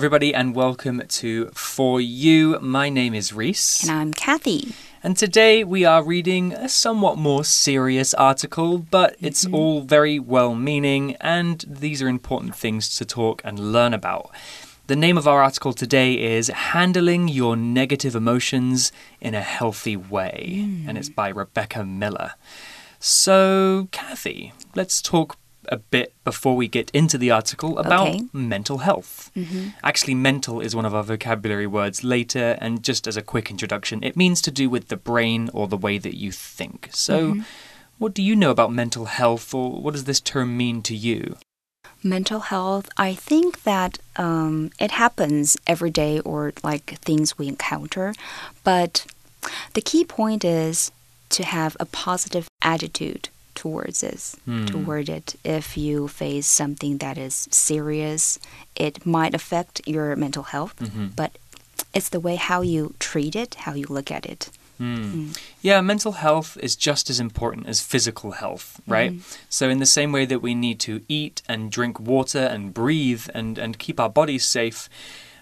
Everybody, and welcome to For You. My name is Reese. And I'm Kathy. And today we are reading a somewhat more serious article, but it's mm -hmm. all very well meaning, and these are important things to talk and learn about. The name of our article today is Handling Your Negative Emotions in a Healthy Way, mm. and it's by Rebecca Miller. So, Kathy, let's talk a bit before we get into the article about okay. mental health. Mm -hmm. Actually, mental is one of our vocabulary words later, and just as a quick introduction, it means to do with the brain or the way that you think. So, mm -hmm. what do you know about mental health, or what does this term mean to you? Mental health, I think that um, it happens every day or like things we encounter, but the key point is to have a positive attitude towards it mm. toward it if you face something that is serious it might affect your mental health mm -hmm. but it's the way how you treat it how you look at it mm. Mm. Yeah, mental health is just as important as physical health, right? -hmm. So, in the same way that we need to eat and drink water and breathe and, and keep our bodies safe,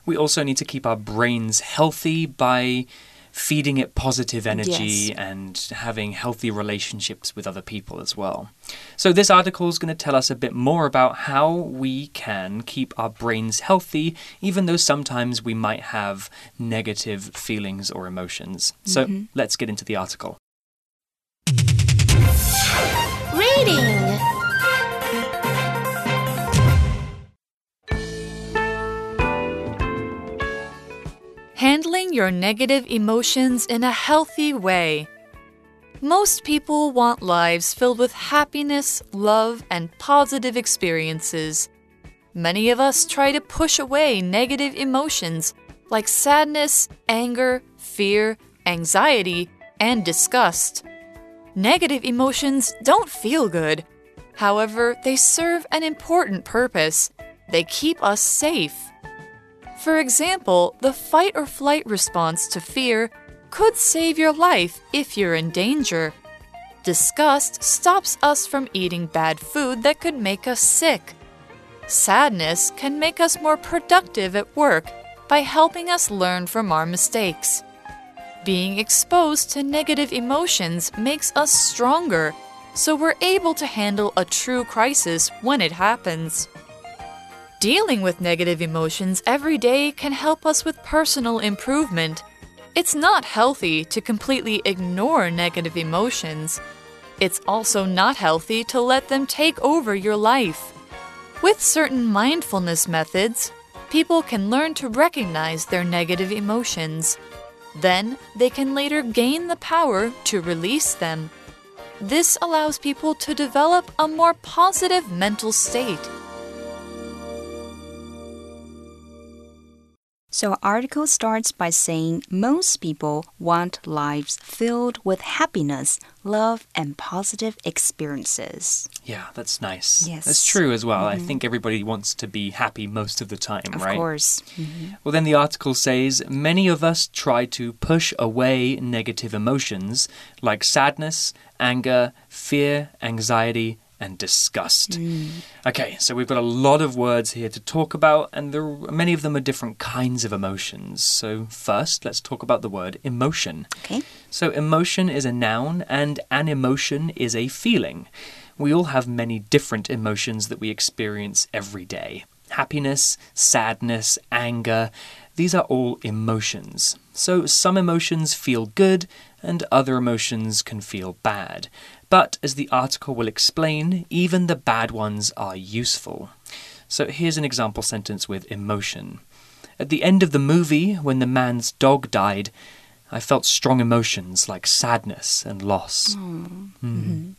we also need to keep our brains healthy by feeding it positive energy yes. and having healthy relationships with other people as well. So, this article is going to tell us a bit more about how we can keep our brains healthy, even though sometimes we might have negative feelings or emotions. So, mm -hmm. let's get into the article. Your negative emotions in a healthy way. Most people want lives filled with happiness, love, and positive experiences. Many of us try to push away negative emotions like sadness, anger, fear, anxiety, and disgust. Negative emotions don't feel good. However, they serve an important purpose. They keep us safe. For example, the fight or flight response to fear could save your life if you're in danger. Disgust stops us from eating bad food that could make us sick. Sadness can make us more productive at work by helping us learn from our mistakes. Being exposed to negative emotions makes us stronger, so we're able to handle a true crisis when it happens. Dealing with negative emotions every day can help us with personal improvement. It's not healthy to completely ignore negative emotions. It's also not healthy to let them take over your life. With certain mindfulness methods, people can learn to recognize their negative emotions. Then they can later gain the power to release them. This allows people to develop a more positive mental state. So, our article starts by saying most people want lives filled with happiness, love, and positive experiences. Yeah, that's nice. Yes. That's true as well. Mm -hmm. I mm-hmm. think everybody wants to be happy most of the time, of right? Of course. Mm -hmm. Well, then the article says many of us try to push away negative emotions like sadness, anger, fear, anxiety, and disgust. Mm. Okay, so we've got a lot of words here to talk about, and there are, many of them are different kinds of emotions. So, first, let's talk about the word emotion. Okay. So, emotion is a noun, and an emotion is a feeling. We all have many different emotions that we experience every day happiness, sadness, anger. These are all emotions. So, some emotions feel good, and other emotions can feel bad. But as the article will explain, even the bad ones are useful. So here's an example sentence with emotion. At the end of the movie, when the man's dog died, I felt strong emotions like sadness and loss. Mm. Mm.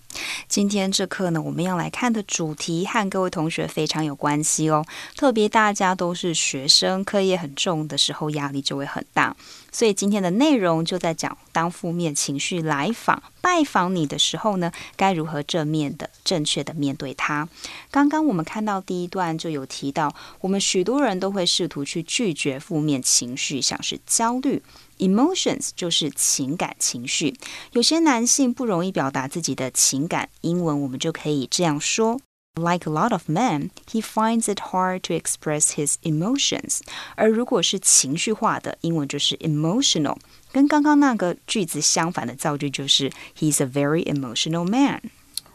今天这课呢，我们要来看的主题和各位同学非常有关系哦。特别大家都是学生，课业很重的时候，压力就会很大。所以今天的内容就在讲，当负面情绪来访、拜访你的时候呢，该如何正面的、正确的面对它。刚刚我们看到第一段就有提到，我们许多人都会试图去拒绝负面情绪，像是焦虑。Emotions 就是情感情绪，有些男性不容易表达自己的情感，英文我们就可以这样说 Like a lot of men, he finds it hard to express his emotions. 而如果是情绪化的，英文就是 emotional。跟刚刚那个句子相反的造句就是 He's a very emotional man.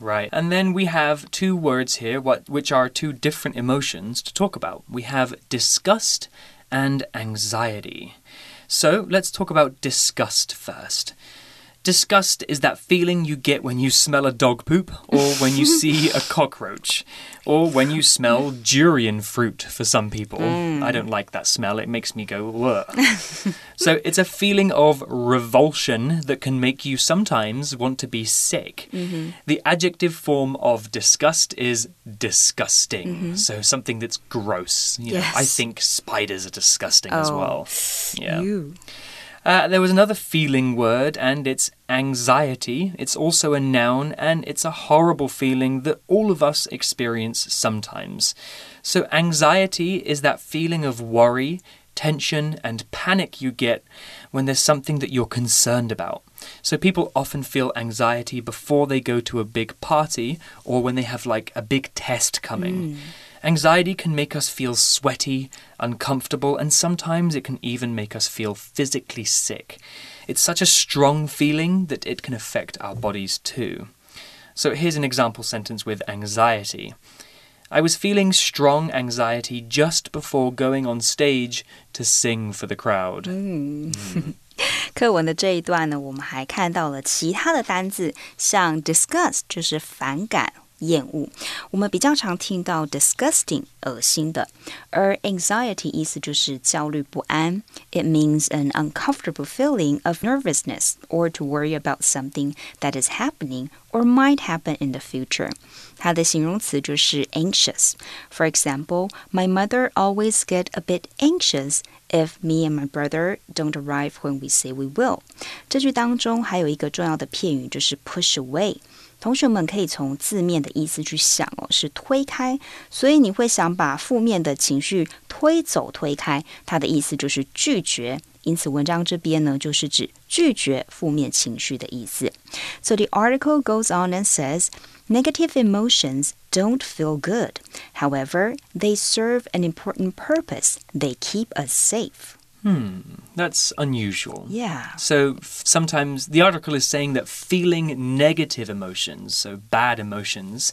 Right. And then we have two words here what which are two different emotions to talk about. We have disgust and anxiety. So, let's talk about disgust first. Disgust is that feeling you get when you smell a dog poop, or when you see a cockroach, or when you smell durian fruit for some people. Mm. I don't like that smell, it makes me go, ugh. so it's a feeling of revulsion that can make you sometimes want to be sick. Mm -hmm. The adjective form of disgust is disgusting. Mm -hmm. So something that's gross. You yes. know, I think spiders are disgusting oh. as well. Yeah. You. Uh, there was another feeling word, and it's anxiety. It's also a noun, and it's a horrible feeling that all of us experience sometimes. So, anxiety is that feeling of worry, tension, and panic you get when there's something that you're concerned about. So, people often feel anxiety before they go to a big party or when they have like a big test coming. Mm. Anxiety can make us feel sweaty, uncomfortable, and sometimes it can even make us feel physically sick. It's such a strong feeling that it can affect our bodies too. So here's an example sentence with anxiety. I was feeling strong anxiety just before going on stage to sing for the crowd. Mm. Mm. 课文的这一段呢，我们还看到了其他的单字，像 disgust 就是反感 厌恶。我们比较常听到 disgusting 恶心的，而 anxiety 意思就是焦虑不安。It means an uncomfortable feeling of nervousness or to worry about something that is happening or might happen in the future. 它的形容词就是 anxious. For example, my mother always get a bit anxious if me and my brother don't arrive when we say we will. 这句当中还有一个重要的片语就是 push away。 同学们可以从字面的意思去想哦，是推开，所以你会想把负面的情绪推走、推开，它的意思就是拒绝。因此，文章这边呢，就是指拒绝负面情绪的意思。So the article goes on and says. Negative emotions don't feel good. However, they serve an important purpose. They keep us safe. Hmm, that's unusual. Yeah. So sometimes the article is saying that feeling negative emotions, so bad emotions,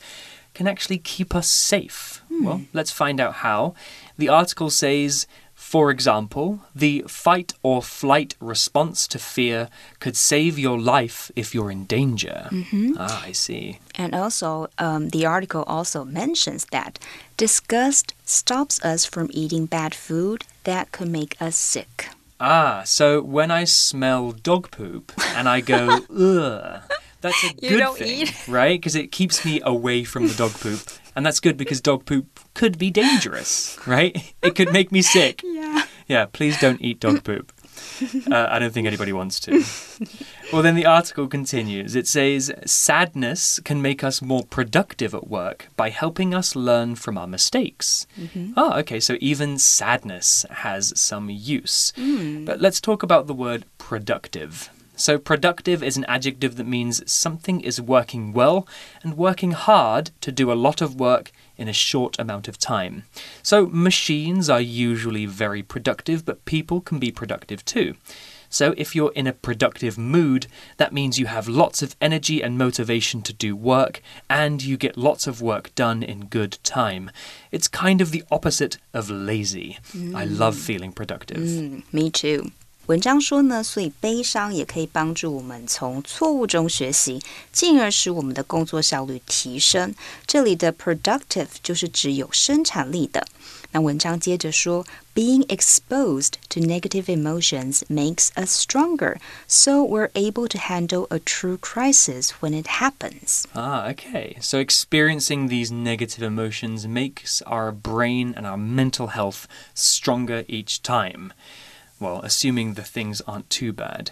can actually keep us safe. Hmm. Well, let's find out how. The article says for example, the fight or flight response to fear could save your life if you're in danger. Mm -hmm. Ah, I see. And also, um, the article also mentions that disgust stops us from eating bad food that could make us sick. Ah, so when I smell dog poop and I go, ugh, that's a good thing, eat. right? Because it keeps me away from the dog poop. And that's good because dog poop could be dangerous, right? It could make me sick. Yeah. Yeah, please don't eat dog poop. Uh, I don't think anybody wants to. Well, then the article continues. It says, Sadness can make us more productive at work by helping us learn from our mistakes. Mm -hmm. Oh, okay, so even sadness has some use. Mm. But let's talk about the word productive. So, productive is an adjective that means something is working well and working hard to do a lot of work in a short amount of time. So, machines are usually very productive, but people can be productive too. So, if you're in a productive mood, that means you have lots of energy and motivation to do work, and you get lots of work done in good time. It's kind of the opposite of lazy. Mm. I love feeling productive. Mm, me too. 文章说呢，所以悲伤也可以帮助我们从错误中学习，进而使我们的工作效率提升。这里的 productive 就是指有生产力的。那文章接着说，Being exposed to negative emotions makes us stronger, so we're able to handle a true crisis when it happens. Ah, okay. So experiencing these negative emotions makes our brain and our mental health stronger each time. Well, assuming the things aren't too bad.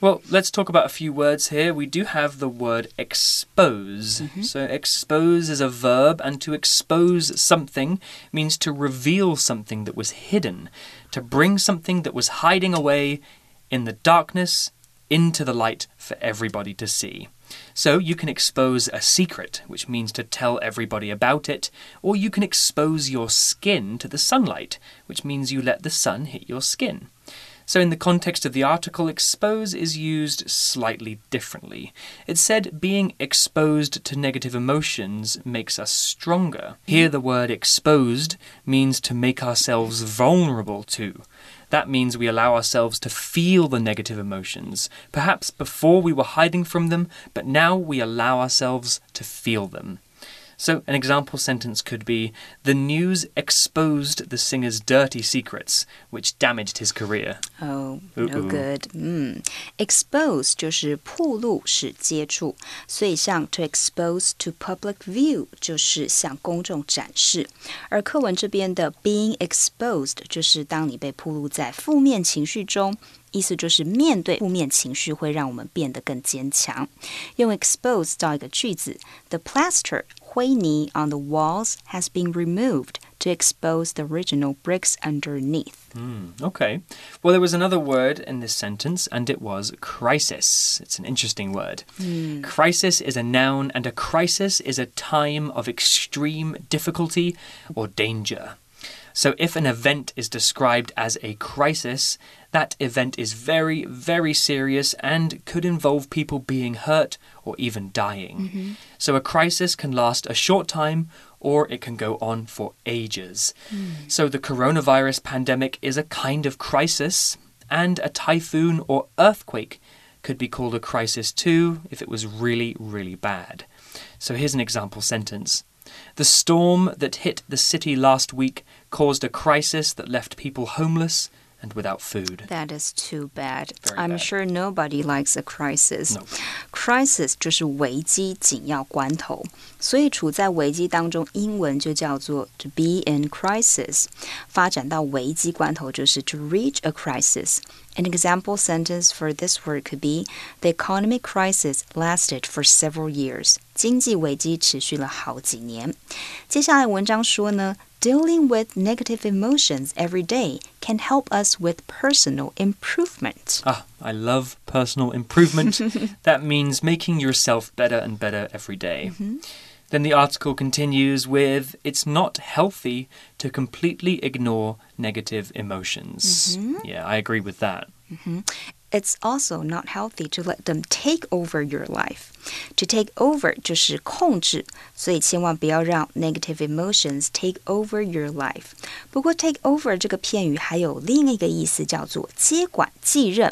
Well, let's talk about a few words here. We do have the word expose. Mm -hmm. So, expose is a verb, and to expose something means to reveal something that was hidden, to bring something that was hiding away in the darkness into the light for everybody to see. So you can expose a secret, which means to tell everybody about it, or you can expose your skin to the sunlight, which means you let the sun hit your skin. So, in the context of the article, expose is used slightly differently. It said being exposed to negative emotions makes us stronger. Here, the word exposed means to make ourselves vulnerable to. That means we allow ourselves to feel the negative emotions. Perhaps before we were hiding from them, but now we allow ourselves to feel them. So, an example sentence could be The news exposed the singer's dirty secrets, which damaged his career. Oh, no good. 嗯，expose 就是铺路，是接触，所以像 to expose to public view 就是向公众展示。而课文这边的 being exposed 就是当你被铺路在负面情绪中。 意思就是面对负面情绪会让我们变得更坚强。用 expose 造一个句子：The plaster 灰泥 on the walls has been removed to expose the original bricks underneath. Mm, okay. Well, there was another word in this sentence, and it was crisis. It's an interesting word. Mm. Crisis is a noun, and a crisis is a time of extreme difficulty or danger. So, if an event is described as a crisis, that event is very, very serious and could involve people being hurt or even dying. Mm -hmm. So, a crisis can last a short time or it can go on for ages. Mm. So, the coronavirus pandemic is a kind of crisis, and a typhoon or earthquake could be called a crisis too if it was really, really bad. So, here's an example sentence. The storm that hit the city last week caused a crisis that left people homeless and without food. That is too bad. Very I'm bad. sure nobody likes a crisis. No. Crisis 就是危机、紧要关头， 所以处在危机当中，英文就叫做 to be in crisis。发展到危机关头就是 to reach a crisis。An example sentence for this word could be The economic crisis lasted for several years. 经济危机持续了好几年。接下来文章说呢 Dealing with negative emotions every day can help us with personal improvement. Ah, I love personal improvement. that means making yourself better and better every day. Mm -hmm. Then the article continues with It's not healthy to completely ignore negative emotions. Mm -hmm. Yeah, I agree with that. Mm -hmm. It's also not healthy to let them take over your life. To take over 就是控制，所以千万不要让 negative emotions take over your life. 不过 take over 这个片语还有另一个意思，叫做接管、继任。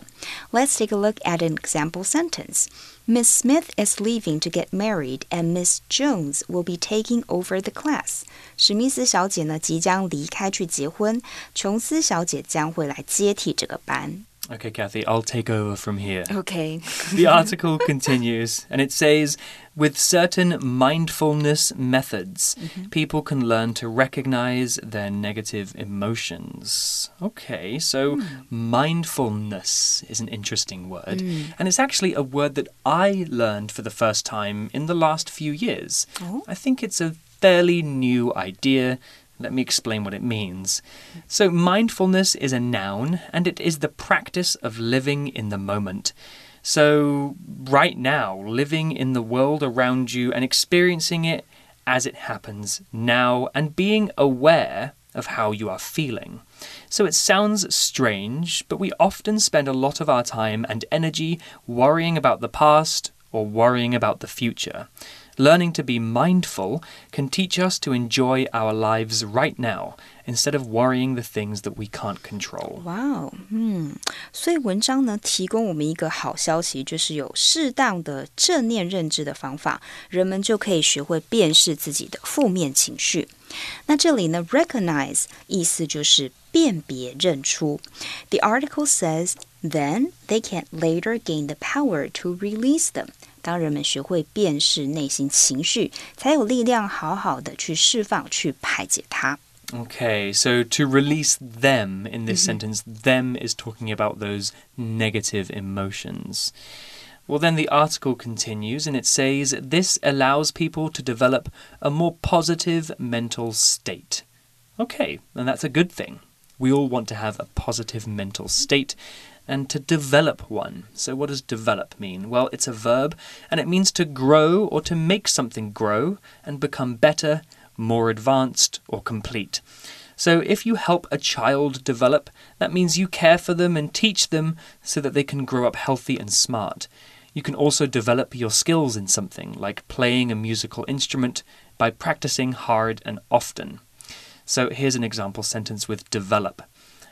Let's take a look at an example sentence. Miss Smith is leaving to get married, and Miss Jones will be taking over the class. 史密斯小姐呢即将离开去结婚，琼斯小姐将会来接替这个班。 Okay, Kathy, I'll take over from here. Okay. the article continues and it says with certain mindfulness methods, mm -hmm. people can learn to recognize their negative emotions. Okay, so mm. mindfulness is an interesting word, mm. and it's actually a word that I learned for the first time in the last few years. Oh. I think it's a fairly new idea let me explain what it means. So, mindfulness is a noun and it is the practice of living in the moment. So, right now, living in the world around you and experiencing it as it happens now and being aware of how you are feeling. So it sounds strange, but we often spend a lot of our time and energy worrying about the past or worrying about the future. Learning to be mindful can teach us to enjoy our lives right now instead of worrying the things that we can't control. Wow，嗯，所以文章呢提供我们一个好消息，就是有适当的正念认知的方法，人们就可以学会辨识自己的负面情绪。那这里呢，recognize 意思就是辨别、认出。The article says, then they can later gain the power to release them. 当人们学会辨识内心情绪，才有力量好好的去释放、去排解它。Okay, so to release them in this Mm-hmm. sentence, them is talking about those negative emotions. Well, then the article continues and it says this allows people to develop a more positive mental state. Okay, and that's a good thing. We all want to have a positive mental state. and to develop one. So, what does develop mean? Well, it's a verb and it means to grow or to make something grow and become better, more advanced, or complete. So, if you help a child develop, that means you care for them and teach them so that they can grow up healthy and smart. You can also develop your skills in something, like playing a musical instrument, by practicing hard and often. So, here's an example sentence with develop.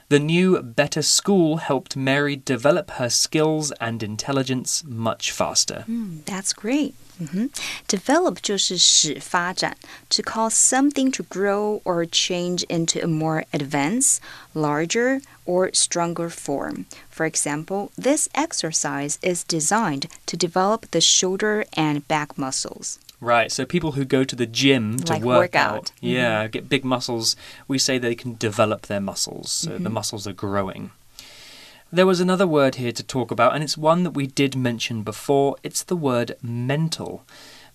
The new, better school helped Mary develop her skills and intelligence much faster. Mm, that's great. Mm -hmm. Develop 就是使发展，to cause something to grow or change into a more advanced, larger, or stronger form. For example, this exercise is designed to develop the shoulder and back muscles. Right. So people who go to the gym to like work, work out, out mm -hmm. yeah, get big muscles, we say they can develop their muscles. So mm -hmm. the mm-hmm. muscles are growing. There was another word here to talk about, and it's one that we did mention before. It's the word mental.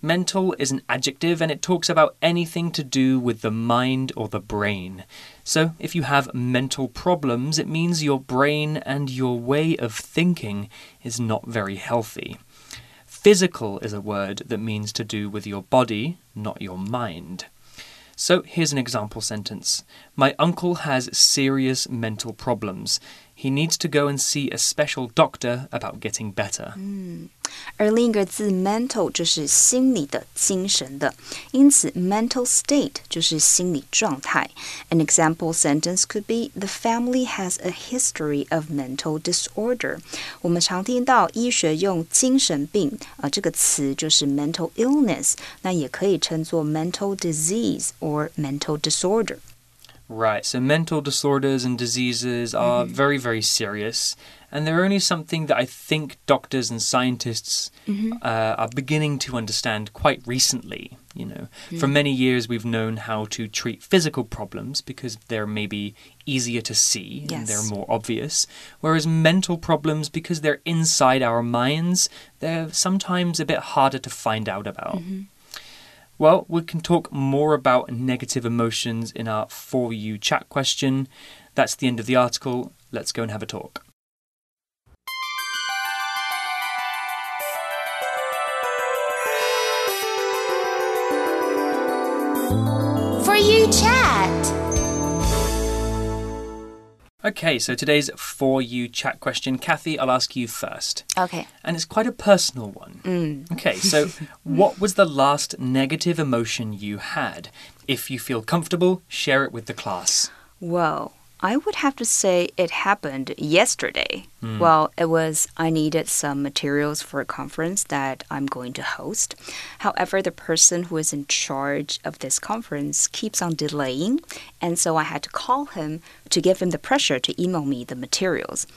Mental is an adjective and it talks about anything to do with the mind or the brain. So, if you have mental problems, it means your brain and your way of thinking is not very healthy. Physical is a word that means to do with your body, not your mind. So here's an example sentence My uncle has serious mental problems. He needs to go and see a special doctor about getting better. 嗯，而另一个字 mental 就是心理的、精神的，因此 mental state 就是心理状态。An example sentence could be The family has a history of mental disorder。我们常听到医学用精神病啊、呃、这个词就是 mental illness，那也可以称作 mental disease or mental disorder。 Right, so mental disorders and diseases are mm -hmm. very, very serious, and they're only something that I think doctors and scientists mm -hmm. uh, are beginning to understand quite recently. You know, mm. for many years we've known how to treat physical problems because they're maybe easier to see yes. and they're more obvious, whereas mental problems, because they're inside our minds, they're sometimes a bit harder to find out about. Well, we can talk more about negative emotions in our For You chat question. That's the end of the article. Let's go and have a talk. Okay, so today's For You chat question. Kathy, I'll ask you first. Okay. And it's quite a personal one. Mm. Okay, so what was the last negative emotion you had? If you feel comfortable, share it with the class. Well, I would have to say it happened yesterday. Mm. Well, it was I needed some materials for a conference that I'm going to host. However, the person who is in charge of this conference keeps on delaying, and so I had to call him to give him the pressure to email me the materials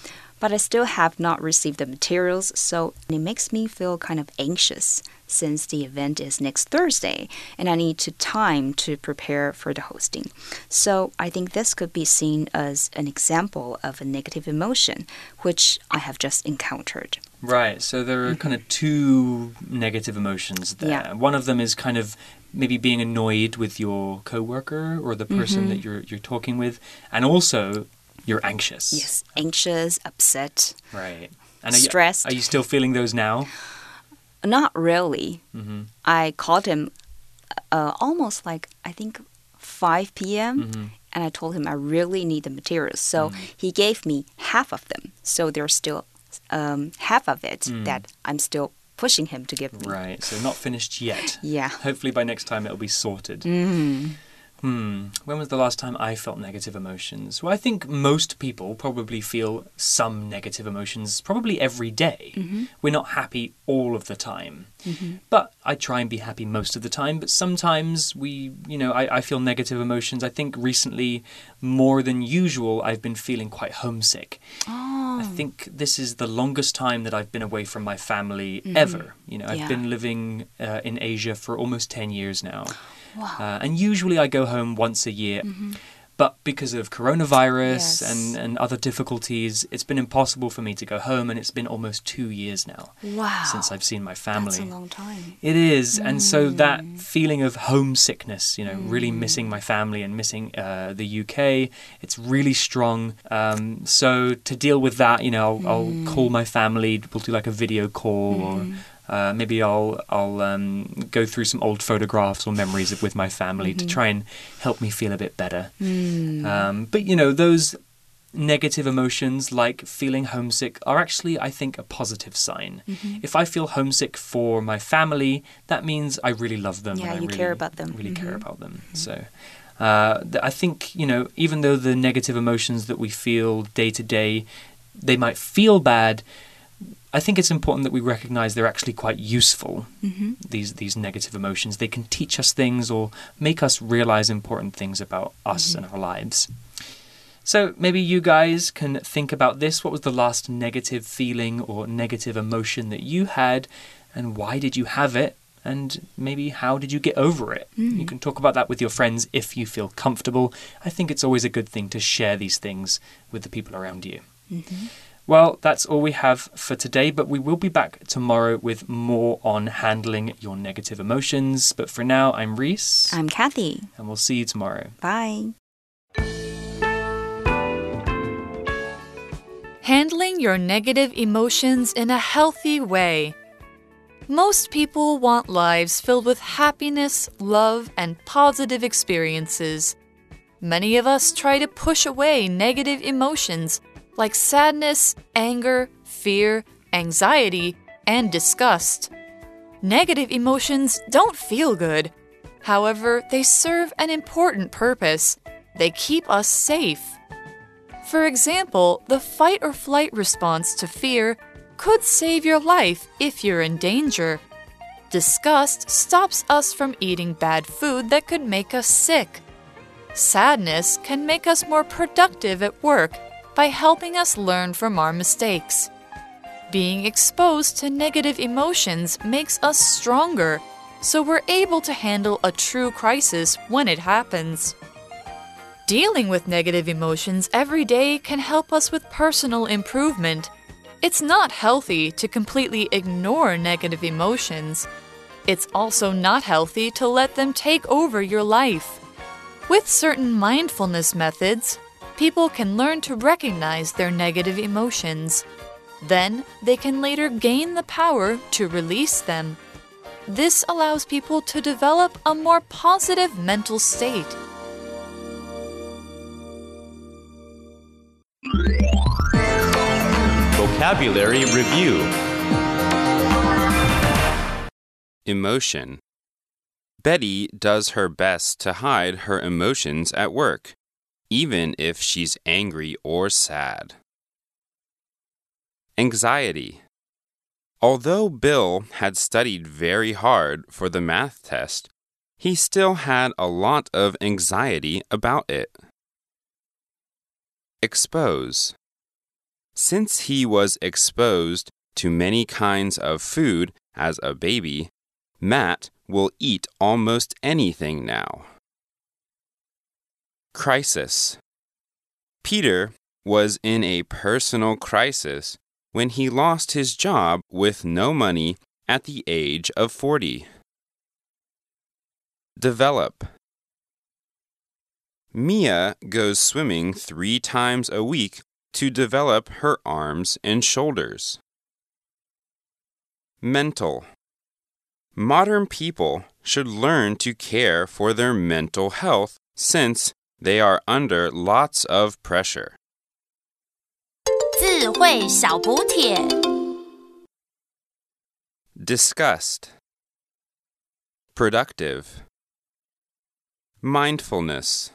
but I still have not received the materials, so it makes me feel kind of anxious since the event is next Thursday and I need to time to prepare for the hosting. So I think this could be seen as an example of a negative emotion which I have just encountered. Right, so there are kind of two negative emotions there. Yeah. One of them is kind of maybe being annoyed with your coworker or the person mm -hmm. that you're you're talking with and also you're anxious. Yes, anxious, upset. Right. And are stressed. You, are you still feeling those now? Not really. Mm -hmm. I called him uh, almost like, I think, 5 p.m. Mm -hmm. And I told him I really need the materials. So mm. he gave me half of them. So there's still um, half of it mm. that I'm still pushing him to give me. Right. So not finished yet. yeah. Hopefully by next time it'll be sorted. -hmm. Hmm. When was the last time I felt negative emotions? Well, I think most people probably feel some negative emotions probably every day. Mm -hmm. We're not happy all of the time. Mm -hmm. But I try and be happy most of the time. But sometimes we, you know, I, I feel negative emotions. I think recently, more than usual, I've been feeling quite homesick. Oh. I think this is the longest time that I've been away from my family mm -hmm. ever. You know, I've yeah. been living uh, in Asia for almost 10 years now. Wow. Uh, and usually I go home once a year. Mm -hmm. But because of coronavirus Yes. and, and other difficulties, it's been impossible for me to go home, and it's been almost two years now Wow. since I've seen my That's family. a long time. It is, and so that Mm. feeling of homesickness, you know, really missing my family and missing uh, the UK, it's really strong. Um, so to deal with that, you know, I'll, I'll Mm. call my family. We'll do like a video call, or uh, maybe I'll I'll um, go through some old photographs or memories of, with my family to try and help me feel a bit better. Mm. Um, but you know, those negative emotions like feeling homesick are actually, I think, a positive sign. Mm-hmm. If I feel homesick for my family, that means I really love them. Yeah, and I you really, care about them. Really care Mhm. about them. So. Uh, I think you know, even though the negative emotions that we feel day to day, they might feel bad. I think it's important that we recognize they're actually quite useful. Mhm. These these negative emotions they can teach us things or make us realize important things about us mm-hmm. and our lives. So maybe you guys can think about this. What was the last negative feeling or negative emotion that you had, and why did you have it? And maybe how did you get over it? Mm. You can talk about that with your friends if you feel comfortable. I think it's always a good thing to share these things with the people around you. Mm-hmm. Well, that's all we have for today, but we will be back tomorrow with more on handling your negative emotions. But for now, I'm Reese, I'm Kathy. and we'll see you tomorrow. Bye. Handling your negative emotions in a healthy way. Most people want lives filled with happiness, love, and positive experiences. Many of us try to push away negative emotions like sadness, anger, fear, anxiety, and disgust. Negative emotions don't feel good. However, they serve an important purpose. They keep us safe. For example, the fight or flight response to fear could save your life if you're in danger. Disgust stops us from eating bad food that could make us sick. Sadness can make us more productive at work by helping us learn from our mistakes. Being exposed to negative emotions makes us stronger, so we're able to handle a true crisis when it happens. Dealing with negative emotions every day can help us with personal improvement. It's not healthy to completely ignore negative emotions. It's also not healthy to let them take over your life. With certain mindfulness methods, people can learn to recognize their negative emotions. Then they can later gain the power to release them. This allows people to develop a more positive mental state. Vocabulary Review Emotion Betty does her best to hide her emotions at work, even if she's angry or sad. Anxiety Although Bill had studied very hard for the math test, he still had a lot of anxiety about it. Expose since he was exposed to many kinds of food as a baby, Matt will eat almost anything now. Crisis Peter was in a personal crisis when he lost his job with no money at the age of 40. Develop Mia goes swimming three times a week to develop her arms and shoulders. Mental Modern people should learn to care for their mental health since they are under lots of pressure. 智慧小补帖。 Disgust Productive Mindfulness